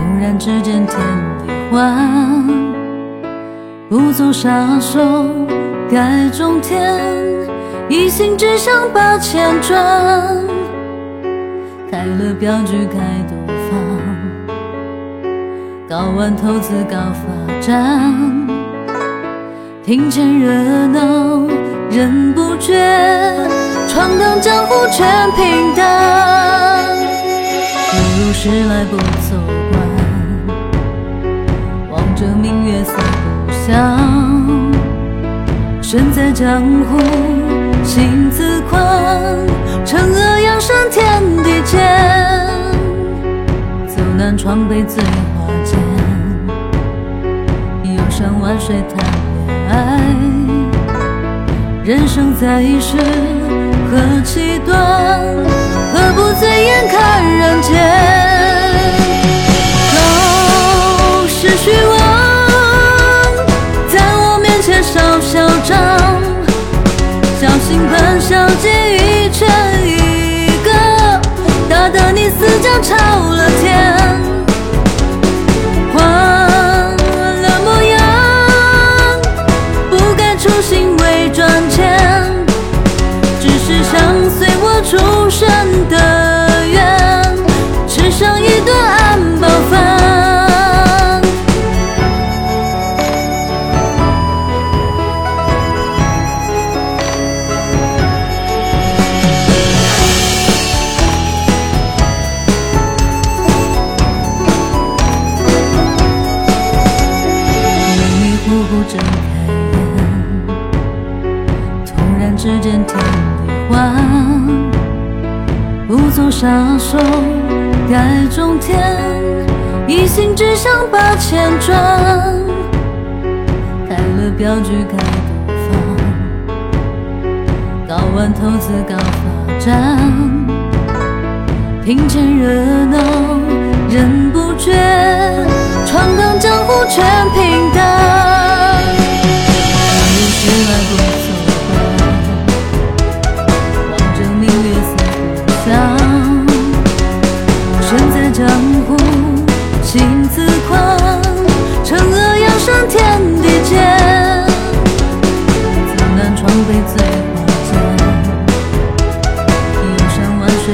忽然之间天地换，不做杀手，改种田，一心只想把钱赚。开了镖局，开东方，搞完投资搞发展，听见热闹人不觉，闯荡江湖全平淡，不如时来不。这明月思故乡。身在江湖心自宽，惩恶扬善天地间，走南闯北醉花间，游山玩水谈恋爱。人生在世何其短，何不醉眼看人间？心本小姐一拳一个，打得你四脚朝了天。换了模样，不该初心为赚钱，只是想随我出生的然之间天地换，不做杀手改种田，一心只想把钱赚。开了镖局开赌坊，搞完投资搞发展，庭前热闹人不觉，闯荡江湖全平淡。不如时来不江湖心自狂，惩恶扬善天地间。走南闯北，醉花间，游山万水，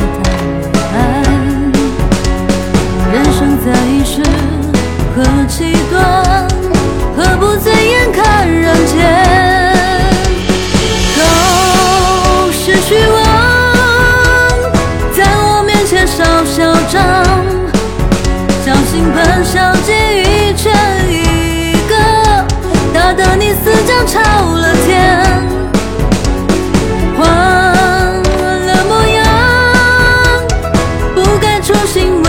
太难堪。人生在世，何其短，何不醉眼看人间？都是虚妄，在我面前少嚣张。心本小姐一拳一个，打得你似将超了天。换了模样，不该初心。